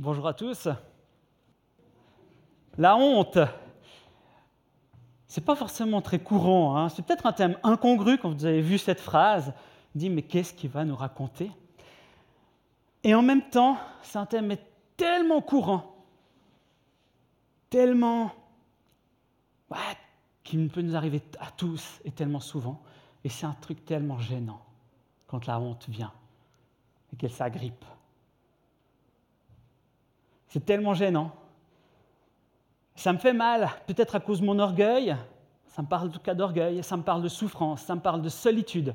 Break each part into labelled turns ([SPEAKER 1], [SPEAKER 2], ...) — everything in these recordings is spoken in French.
[SPEAKER 1] Bonjour à tous. La honte, c'est pas forcément très courant. Hein. C'est peut-être un thème incongru quand vous avez vu cette phrase. Dit mais qu'est-ce qu'il va nous raconter? Et en même temps, c'est un thème tellement courant, tellement ouais, qui peut nous arriver à tous et tellement souvent. Et c'est un truc tellement gênant quand la honte vient et qu'elle s'agrippe. C'est tellement gênant. Ça me fait mal, peut-être à cause de mon orgueil. Ça me parle en tout cas d'orgueil, ça me parle de souffrance, ça me parle de solitude.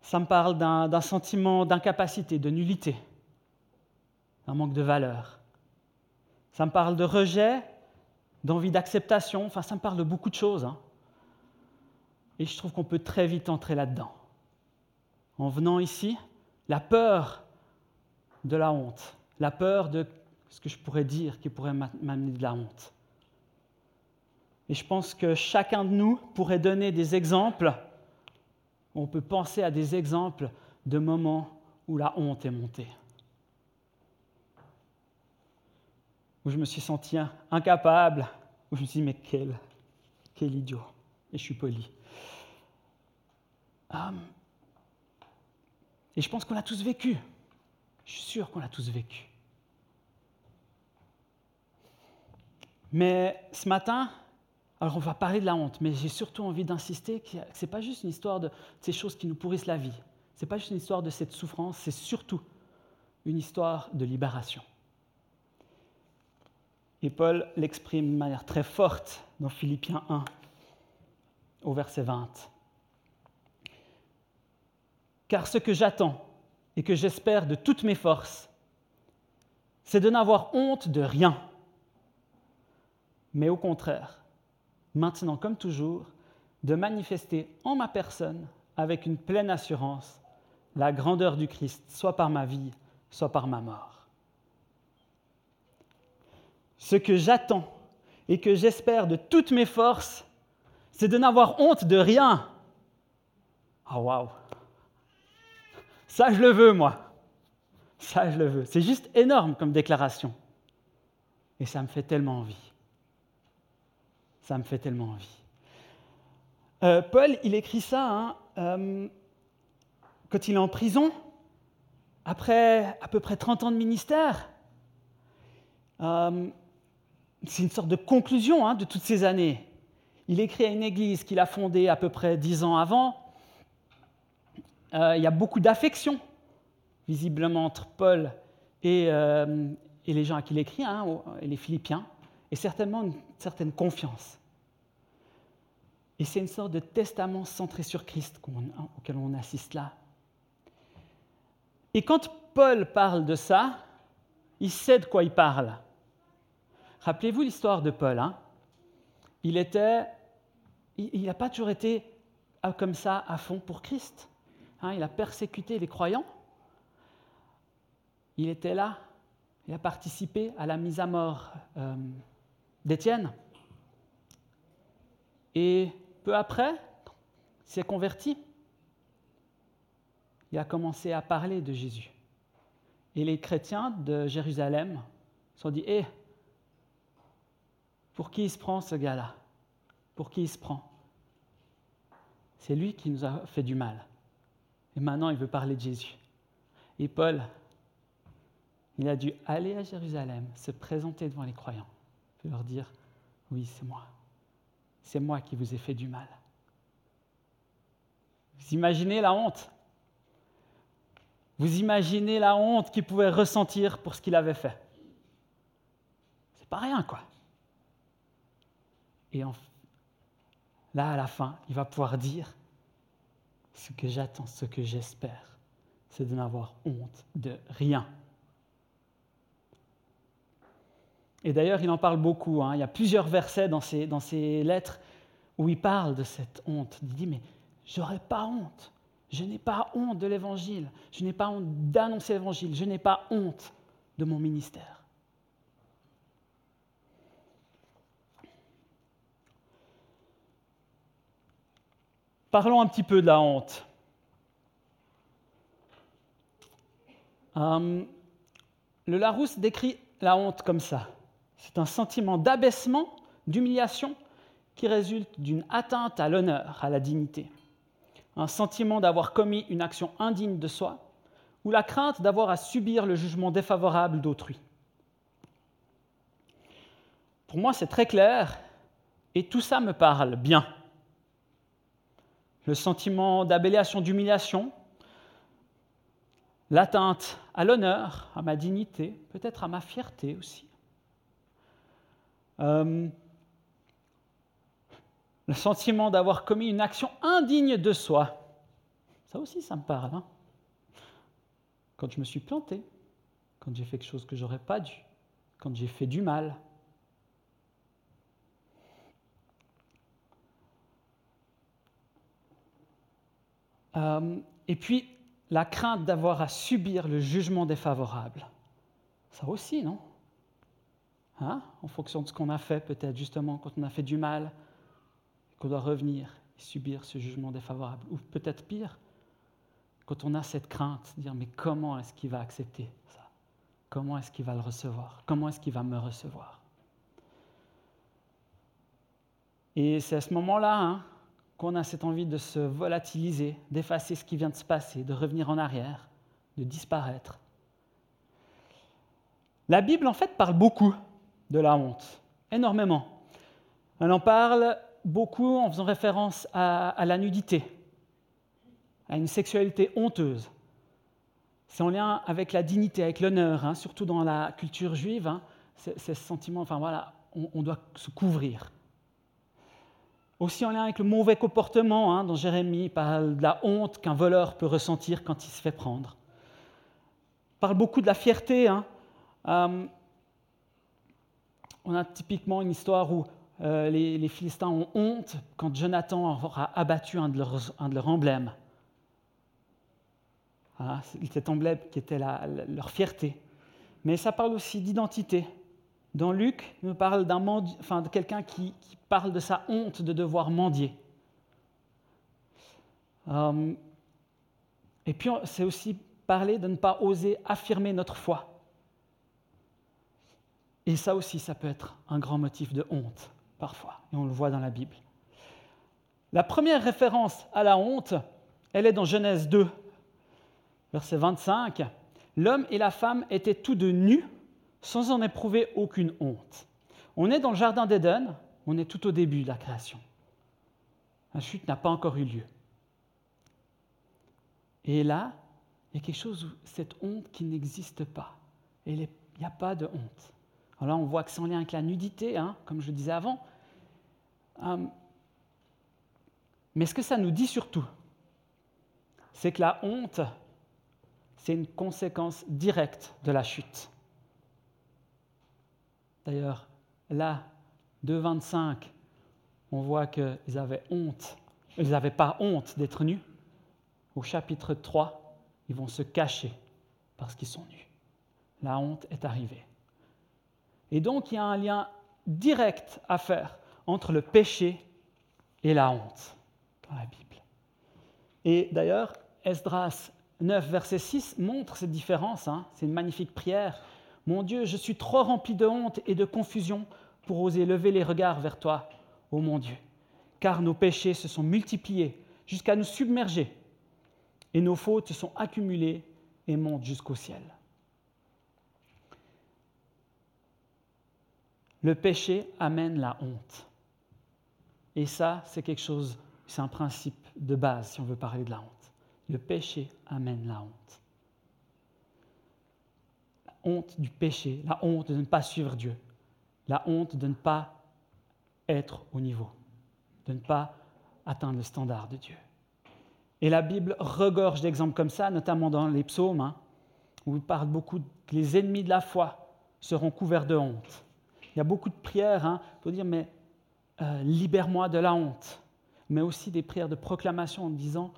[SPEAKER 1] Ça me parle d'un sentiment d'incapacité, de nullité, d'un manque de valeur. Ça me parle de rejet, d'envie d'acceptation, enfin ça me parle de beaucoup de choses. Hein. Et je trouve qu'on peut très vite entrer là-dedans. En venant ici, la peur de la honte, la peur de ce que je pourrais dire qui pourrait m'amener de la honte. Et je pense que chacun de nous pourrait donner des exemples, on peut penser à des exemples de moments où la honte est montée. Où je me suis senti incapable, où je me suis dit, mais quel, quel idiot. Et je suis poli. Hum. Et je pense qu'on l'a tous vécu. Je suis sûr qu'on l'a tous vécu. Mais ce matin, alors on va parler de la honte, mais j'ai surtout envie d'insister que ce n'est pas juste une histoire de ces choses qui nous pourrissent la vie. Ce n'est pas juste une histoire de cette souffrance, c'est surtout une histoire de libération. Et Paul l'exprime de manière très forte dans Philippiens 1, au verset 20. Car ce que j'attends et que j'espère de toutes mes forces, c'est de n'avoir honte de rien, mais au contraire, maintenant comme toujours, de manifester en ma personne, avec une pleine assurance, la grandeur du Christ, soit par ma vie, soit par ma mort. Ce que j'attends et que j'espère de toutes mes forces, c'est de n'avoir honte de rien. Ah waouh ça, je le veux, moi. Ça, je le veux. C'est juste énorme comme déclaration. Et ça me fait tellement envie. Ça me fait tellement envie. Euh, Paul, il écrit ça hein, euh, quand il est en prison, après à peu près 30 ans de ministère. Euh, c'est une sorte de conclusion hein, de toutes ces années. Il écrit à une église qu'il a fondée à peu près 10 ans avant. Euh, il y a beaucoup d'affection, visiblement, entre Paul et, euh, les gens à qui il écrit, hein, et les Philippiens, et certainement une certaine confiance. Et c'est une sorte de testament centré sur Christ auquel on assiste là. Et quand Paul parle de ça, il sait de quoi il parle. Rappelez-vous l'histoire de Paul. Hein. il était, il n'a pas toujours été euh, comme ça à fond pour Christ. Hein, il a persécuté les croyants. Il était là. Il a participé à la mise à mort euh, d'Étienne. Et peu après, il s'est converti. Il a commencé à parler de Jésus. Et les chrétiens de Jérusalem se sont dit, hé, pour qui il se prend ce gars-là? Pour qui il se prend? C'est lui qui nous a fait du mal. Et maintenant, il veut parler de Jésus. Et Paul, il a dû aller à Jérusalem, se présenter devant les croyants, et leur dire, oui, c'est moi. C'est moi qui vous ai fait du mal. Vous imaginez la honte Vous imaginez la honte qu'il pouvait ressentir pour ce qu'il avait fait C'est pas rien, quoi. Et là, à la fin, il va pouvoir dire ce que j'attends, ce que j'espère, c'est de n'avoir honte de rien. Et d'ailleurs, il en parle beaucoup. Hein. Il y a plusieurs versets dans ses, lettres où il parle de cette honte. Il dit, mais j'aurais pas honte. Je n'ai pas honte de l'évangile. Je n'ai pas honte d'annoncer l'évangile. Je n'ai pas honte de mon ministère. Parlons un petit peu de la honte. Hum, le Larousse décrit la honte comme ça. C'est un sentiment d'abaissement, d'humiliation qui résulte d'une atteinte à l'honneur, à la dignité. Un sentiment d'avoir commis une action indigne de soi ou la crainte d'avoir à subir le jugement défavorable d'autrui. Pour moi, c'est très clair et tout ça me parle bien. Le sentiment d'abélation, d'humiliation, l'atteinte à l'honneur, à ma dignité, peut-être à ma fierté aussi. Euh, le sentiment d'avoir commis une action indigne de soi. Ça aussi, ça me parle. Hein. quand je me suis planté, quand j'ai fait quelque chose que j'aurais pas dû, quand j'ai fait du mal. Euh, et puis, la crainte d'avoir à subir le jugement défavorable. Ça aussi, non? Hein? En fonction de ce qu'on a fait, peut-être justement quand on a fait du mal, qu'on doit revenir et subir ce jugement défavorable. Ou peut-être pire, quand on a cette crainte, dire mais comment est-ce qu'il va accepter ça? Comment est-ce qu'il va le recevoir? Comment est-ce qu'il va me recevoir? Et c'est à ce moment-là hein, qu'on a cette envie de se volatiliser, d'effacer ce qui vient de se passer, de revenir en arrière, de disparaître. La Bible, en fait, parle beaucoup de la honte, énormément. Elle en parle beaucoup en faisant référence à, la nudité, à une sexualité honteuse. C'est en lien avec la dignité, avec l'honneur, hein, surtout dans la culture juive. Hein, c'est ce sentiment, enfin voilà, on doit se couvrir. Aussi en lien avec le mauvais comportement hein, dont Jérémie parle de la honte qu'un voleur peut ressentir quand il se fait prendre. Il parle beaucoup de la fierté. Hein. Euh, on a typiquement une histoire où euh, les, Philistins ont honte quand Jonathan aura abattu un de leurs, emblèmes. Ah, cet emblème qui était leur fierté. Mais ça parle aussi d'identité. Dans Luc, il nous parle de quelqu'un qui, parle de sa honte de devoir mendier. Euh, et puis, c'est aussi parler de ne pas oser affirmer notre foi. Et ça aussi, ça peut être un grand motif de honte, parfois, et on le voit dans la Bible. La première référence à la honte, elle est dans Genèse 2, verset 25. L'homme et la femme étaient tous deux nus sans en éprouver aucune honte. On est dans le Jardin d'Éden, on est tout au début de la création. La chute n'a pas encore eu lieu. Et là, il y a quelque chose où cette honte qui n'existe pas. il n'y a pas de honte. Alors là, on voit que c'est en lien avec la nudité, hein, comme je le disais avant. Hum, mais ce que ça nous dit surtout, c'est que la honte, c'est une conséquence directe de la chute. D'ailleurs, là, 2.25, on voit qu'ils avaient honte. Ils n'avaient pas honte d'être nus. Au chapitre 3, ils vont se cacher parce qu'ils sont nus. La honte est arrivée. Et donc, il y a un lien direct à faire entre le péché et la honte dans la Bible. Et d'ailleurs, Esdras 9, verset 6 montre cette différence. Hein. C'est une magnifique prière mon Dieu, je suis trop rempli de honte et de confusion pour oser lever les regards vers toi, ô mon Dieu, car nos péchés se sont multipliés jusqu'à nous submerger, et nos fautes se sont accumulées et montent jusqu'au ciel. Le péché amène la honte. Et ça, c'est quelque chose, c'est un principe de base si on veut parler de la honte. Le péché amène la honte honte du péché, la honte de ne pas suivre Dieu, la honte de ne pas être au niveau, de ne pas atteindre le standard de Dieu. Et la Bible regorge d'exemples comme ça, notamment dans les psaumes, hein, où il parle beaucoup que les ennemis de la foi seront couverts de honte. Il y a beaucoup de prières hein, pour dire, mais euh, libère-moi de la honte, mais aussi des prières de proclamation en disant,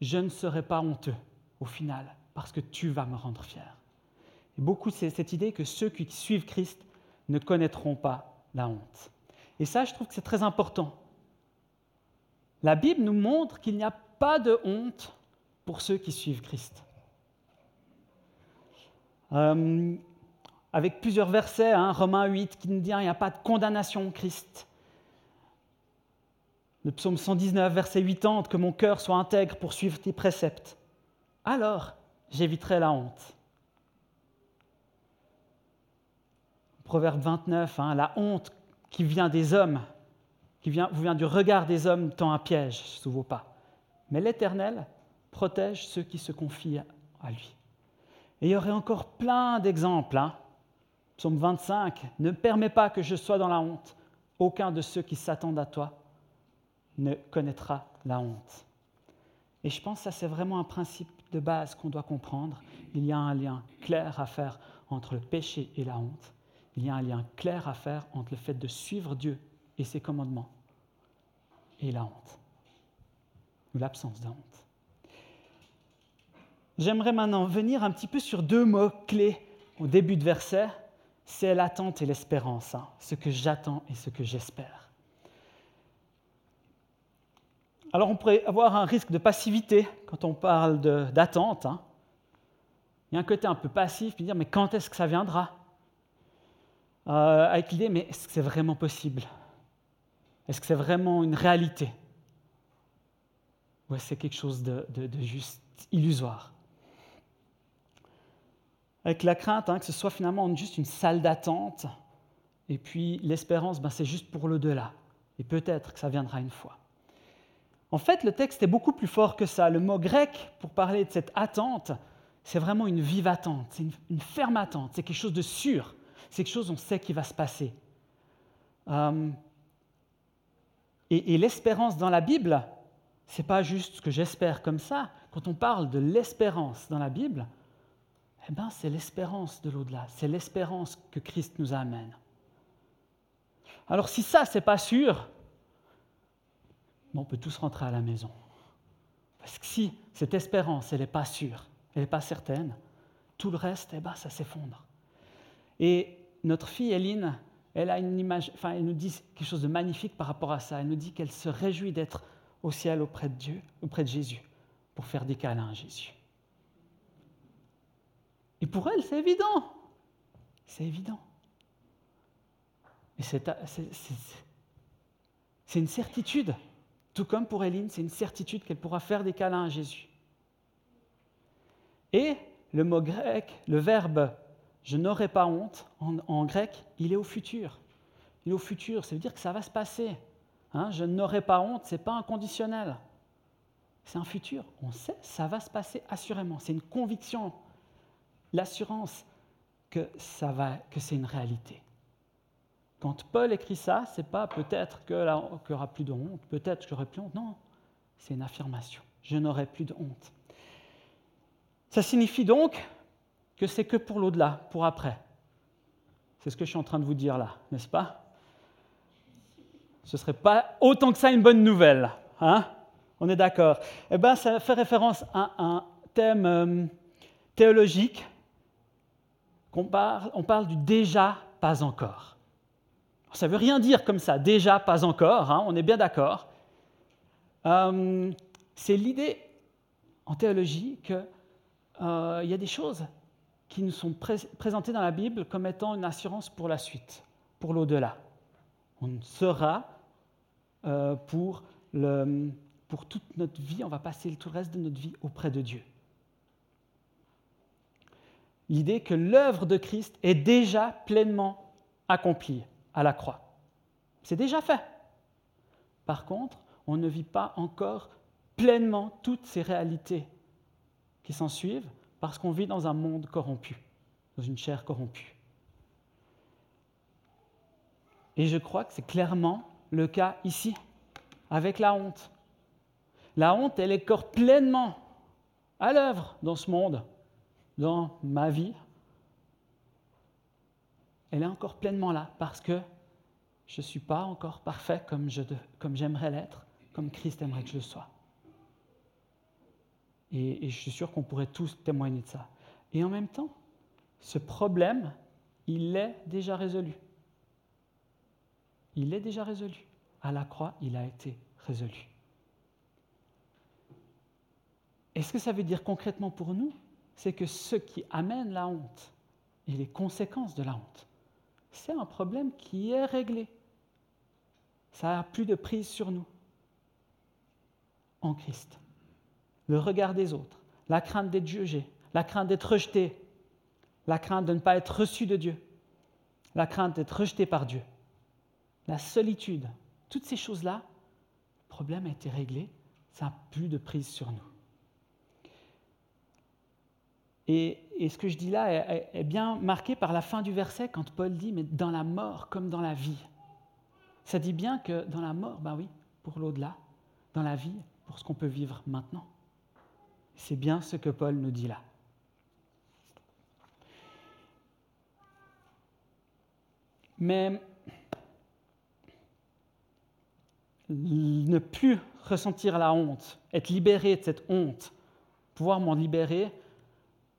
[SPEAKER 1] je ne serai pas honteux au final, parce que tu vas me rendre fier beaucoup, cette idée que ceux qui suivent Christ ne connaîtront pas la honte. Et ça, je trouve que c'est très important. La Bible nous montre qu'il n'y a pas de honte pour ceux qui suivent Christ. Euh, avec plusieurs versets, hein, Romains 8, qui nous dit hein, il n'y a pas de condamnation en Christ. Le psaume 119, verset 80, que mon cœur soit intègre pour suivre tes préceptes. Alors, j'éviterai la honte. Proverbe 29, hein, la honte qui vient des hommes, qui vient, vient du regard des hommes, tend un piège sous vos pas. Mais l'Éternel protège ceux qui se confient à lui. Et il y aurait encore plein d'exemples. Hein. Psaume 25, ne permets pas que je sois dans la honte. Aucun de ceux qui s'attendent à toi ne connaîtra la honte. Et je pense que ça, c'est vraiment un principe de base qu'on doit comprendre. Il y a un lien clair à faire entre le péché et la honte. Il y a un lien clair à faire entre le fait de suivre Dieu et ses commandements et la honte, ou l'absence de honte. J'aimerais maintenant venir un petit peu sur deux mots clés au début de verset c'est l'attente et l'espérance, hein, ce que j'attends et ce que j'espère. Alors on pourrait avoir un risque de passivité quand on parle d'attente. Hein. Il y a un côté un peu passif, puis dire mais quand est-ce que ça viendra? Euh, Avec l'idée mais est-ce que c'est vraiment possible? Est-ce que c'est vraiment une réalité? Ou est-ce que c'est quelque chose de juste illusoire? Avec la crainte hein, que ce soit finalement juste une salle d'attente, et puis l'espérance, ben, c'est juste pour l'au-delà, et peut-être que ça viendra une fois. En fait, le texte est beaucoup plus fort que ça. Le mot grec pour parler de cette attente, c'est vraiment une vive attente, c'est une, ferme attente, c'est quelque chose de sûr, c'est quelque chose on sait qui va se passer. Et, et l'espérance dans la Bible, c'est pas juste ce que j'espère comme ça. Quand on parle de l'espérance dans la Bible, eh ben, c'est l'espérance de l'au-delà, c'est l'espérance que Christ nous amène. Alors si ça, c'est pas sûr, on peut tous rentrer à la maison. Parce que si cette espérance, elle n'est pas sûre, elle n'est pas certaine, tout le reste, eh ben, ça s'effondre. Et notre fille Eline, elle a une image, enfin, elle nous dit quelque chose de magnifique par rapport à ça. Elle nous dit qu'elle se réjouit d'être au ciel auprès de Dieu, auprès de Jésus, pour faire des câlins à Jésus. Et pour elle, c'est évident. C'est évident. C'est une certitude. Tout comme pour Éline, c'est une certitude qu'elle pourra faire des câlins à Jésus. Et le mot grec, le verbe je n'aurai pas honte, en, grec, il est au futur. Il est au futur, ça veut dire que ça va se passer. Hein, je n'aurai pas honte, ce n'est pas un conditionnel. C'est un futur. On sait, ça va se passer assurément. C'est une conviction l'assurance que, ça va, que c'est une réalité. Quand Paul écrit ça, c'est pas peut-être qu'il n'y aura plus de honte, peut-être que j'aurai plus honte. Non, c'est une affirmation. Je n'aurai plus de honte. Ça signifie donc que c'est que pour l'au-delà, pour après. C'est ce que je suis en train de vous dire là, n'est-ce pas? Ce ne serait pas autant que ça une bonne nouvelle. Hein? On est d'accord. Eh bien, ça fait référence à un thème euh, théologique on parle du déjà pas encore. Ça ne veut rien dire comme ça, déjà pas encore, hein, on est bien d'accord. Euh, c'est l'idée en théologie qu'il euh, y a des choses qui nous sont présentées dans la Bible comme étant une assurance pour la suite, pour l'au-delà. On sera euh, pour, pour toute notre vie, on va passer tout le reste de notre vie auprès de Dieu l'idée que l'œuvre de Christ est déjà pleinement accomplie à la croix. C'est déjà fait. Par contre, on ne vit pas encore pleinement toutes ces réalités qui s'en suivent parce qu'on vit dans un monde corrompu, dans une chair corrompue. Et je crois que c'est clairement le cas ici, avec la honte. La honte, elle est encore pleinement à l'œuvre dans ce monde dans ma vie, elle est encore pleinement là parce que je ne suis pas encore parfait comme, j'aimerais l'être, comme Christ aimerait que je sois. Et, et je suis sûr qu'on pourrait tous témoigner de ça. Et en même temps, ce problème, il est déjà résolu. Il est déjà résolu. À la croix, il a été résolu. Est-ce que ça veut dire concrètement pour nous c'est que ce qui amène la honte et les conséquences de la honte. C'est un problème qui est réglé. Ça n'a plus de prise sur nous en Christ. Le regard des autres, la crainte d'être jugé, la crainte d'être rejeté, la crainte de ne pas être reçu de Dieu, la crainte d'être rejeté par Dieu, la solitude, toutes ces choses-là, le problème a été réglé, ça n'a plus de prise sur nous. Et, ce que je dis là est, bien marqué par la fin du verset quand Paul dit, mais dans la mort comme dans la vie. Ça dit bien que dans la mort, ben oui, pour l'au-delà, dans la vie, pour ce qu'on peut vivre maintenant. C'est bien ce que Paul nous dit là. Mais ne plus ressentir la honte, être libéré de cette honte, pouvoir m'en libérer,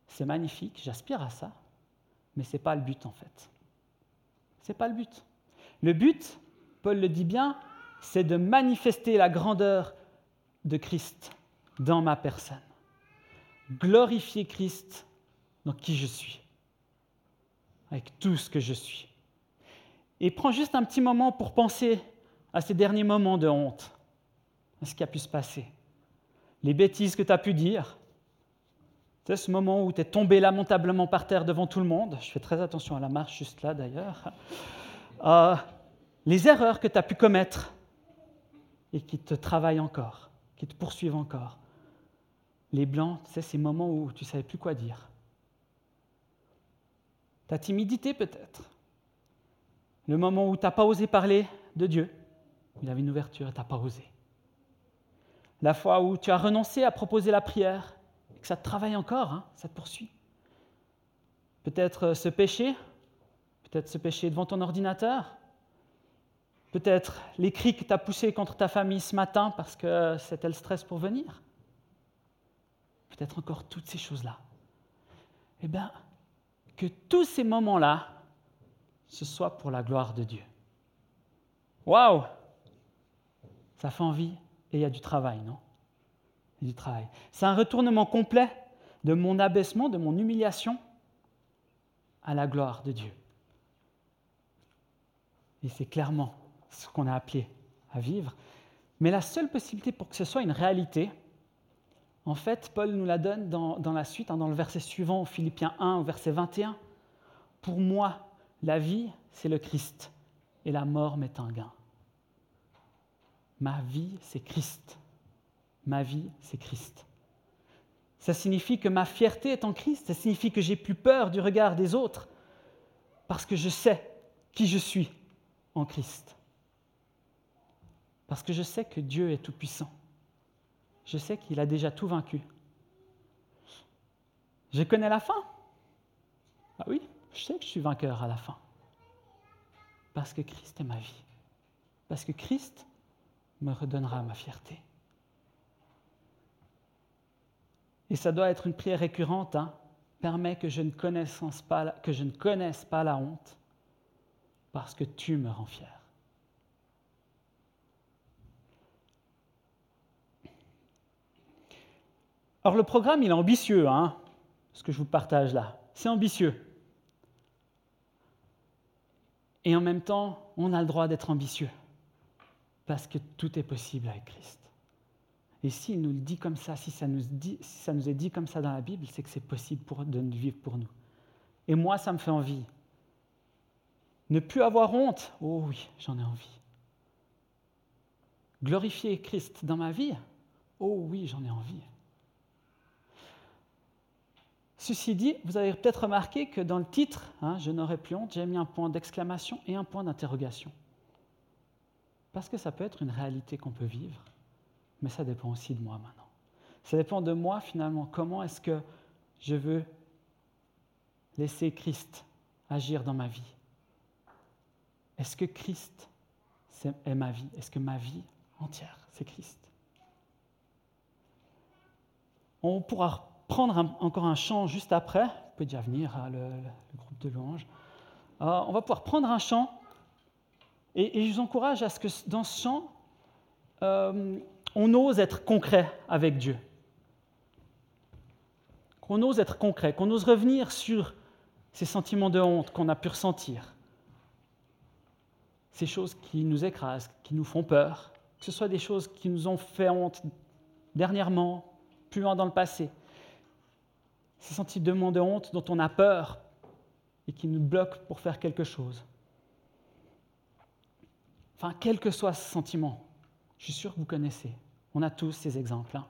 [SPEAKER 1] c'est magnifique, j'aspire à ça, mais ce n'est pas le but en fait. Ce n'est pas le but. Le but, Paul le dit bien, c'est de manifester la grandeur de Christ dans ma personne. Glorifier Christ dans qui je suis, avec tout ce que je suis. Et prends juste un petit moment pour penser à ces derniers moments de honte, à ce qui a pu se passer. Les bêtises que tu as pu dire. C'est ce moment où tu es tombé lamentablement par terre devant tout le monde. Je fais très attention à la marche juste là d'ailleurs. Euh, les erreurs que tu as pu commettre et qui te travaillent encore, qui te poursuivent encore. Les blancs, c'est ces moments où tu ne savais plus quoi dire. Ta timidité peut-être, le moment où tu n'as pas osé parler de Dieu. Il avait une ouverture et tu n'as pas osé. La fois où tu as renoncé à proposer la prière et que ça te travaille encore, hein, ça te poursuit. Peut-être euh, ce péché, peut-être ce péché devant ton ordinateur, peut-être les cris que tu as poussés contre ta famille ce matin parce que c'était le stress pour venir. Peut-être encore toutes ces choses-là. Eh bien, que tous ces moments-là, ce soit pour la gloire de Dieu. Waouh Ça fait envie et il y a du travail, non? Du travail. C'est un retournement complet de mon abaissement, de mon humiliation à la gloire de Dieu. Et c'est clairement ce qu'on a appelé à vivre. Mais la seule possibilité pour que ce soit une réalité, en fait, Paul nous la donne dans, la suite, hein, dans le verset suivant, Philippiens 1, au verset 21. Pour moi, la vie, c'est le Christ, et la mort m'est un gain. Ma vie, c'est Christ. Ma vie, c'est Christ. Ça signifie que ma fierté est en Christ, ça signifie que j'ai plus peur du regard des autres, parce que je sais qui je suis en Christ. Parce que je sais que Dieu est tout-puissant. Je sais qu'il a déjà tout vaincu. Je connais la fin. Ah oui, je sais que je suis vainqueur à la fin. Parce que Christ est ma vie. Parce que Christ me redonnera ma fierté. Et ça doit être une prière récurrente. Hein. Permets que je, ne pas, que je ne connaisse pas la honte, parce que tu me rends fier. Alors le programme, il est ambitieux, hein, ce que je vous partage là. C'est ambitieux. Et en même temps, on a le droit d'être ambitieux, parce que tout est possible avec Christ. Et s'il nous le dit comme ça, si ça nous, si ça nous est dit comme ça dans la Bible, c'est que c'est possible de vivre pour nous. Et moi, ça me fait envie. Ne plus avoir honte, oh oui, j'en ai envie. Glorifier Christ dans ma vie, oh oui, j'en ai envie. Ceci dit, vous avez peut-être remarqué que dans le titre, hein, Je n'aurai plus honte, j'ai mis un point d'exclamation et un point d'interrogation. Parce que ça peut être une réalité qu'on peut vivre, mais ça dépend aussi de moi maintenant. Ça dépend de moi finalement. Comment est-ce que je veux laisser Christ agir dans ma vie Est-ce que Christ est ma vie? Est-ce que ma vie entière, c'est Christ? On pourra prendre encore un chant juste après. Vous pouvez déjà venir, hein, le, groupe de louanges. Euh, on va pouvoir prendre un chant. Et, je vous encourage à ce que dans ce chant, euh, on ose être concret avec Dieu. Qu'on ose être concret, qu'on ose revenir sur ces sentiments de honte qu'on a pu ressentir, ces choses qui nous écrasent, qui nous font peur, que ce soit des choses qui nous ont fait honte dernièrement, plus loin dans le passé, ces sentiments de honte dont on a peur et qui nous bloquent pour faire quelque chose. Enfin, quel que soit ce sentiment, je suis sûr que vous connaissez. On a tous ces exemples hein,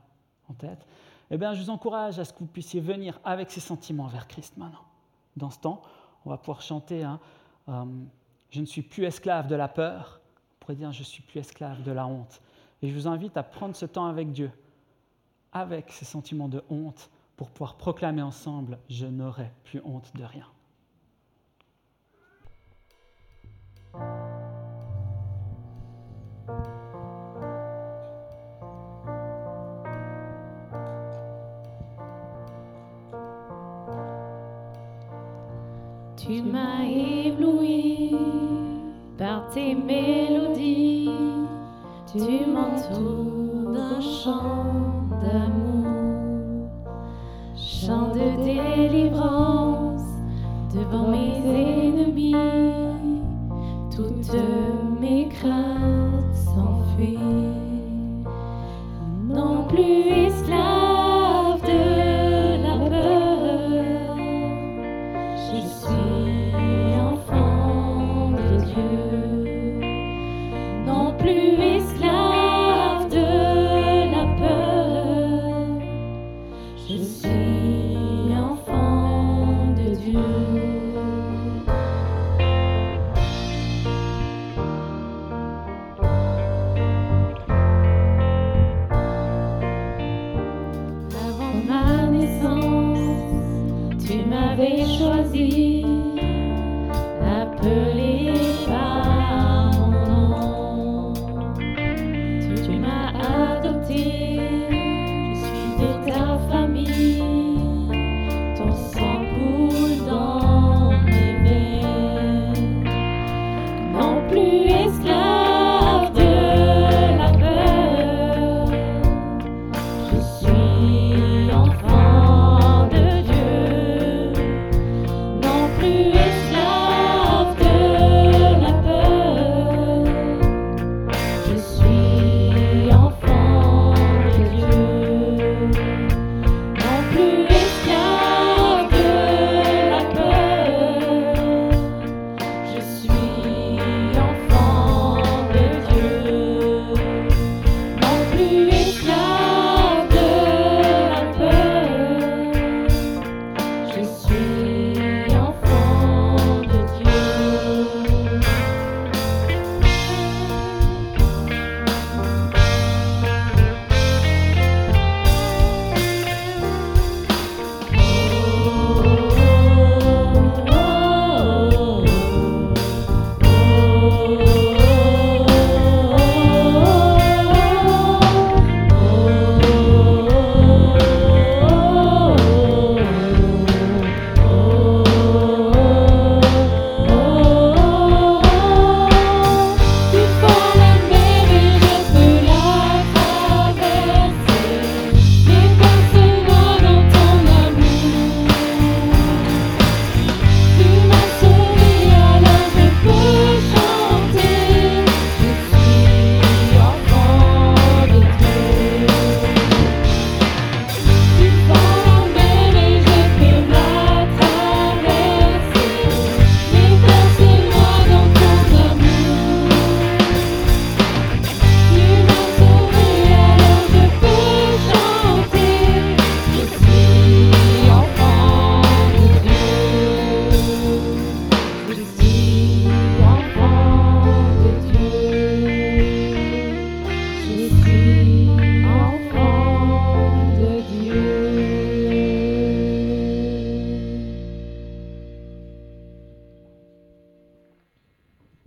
[SPEAKER 1] en tête. Eh bien, je vous encourage à ce que vous puissiez venir avec ces sentiments vers Christ maintenant. Dans ce temps, on va pouvoir chanter hein, euh, Je ne suis plus esclave de la peur. On pourrait dire Je suis plus esclave de la honte. Et je vous invite à prendre ce temps avec Dieu, avec ces sentiments de honte, pour pouvoir proclamer ensemble Je n'aurai plus honte de rien.
[SPEAKER 2] Tu m'as ébloui par tes mélodies, tu m'entoures d'un chant d'amour, devant mes ennemis, toutes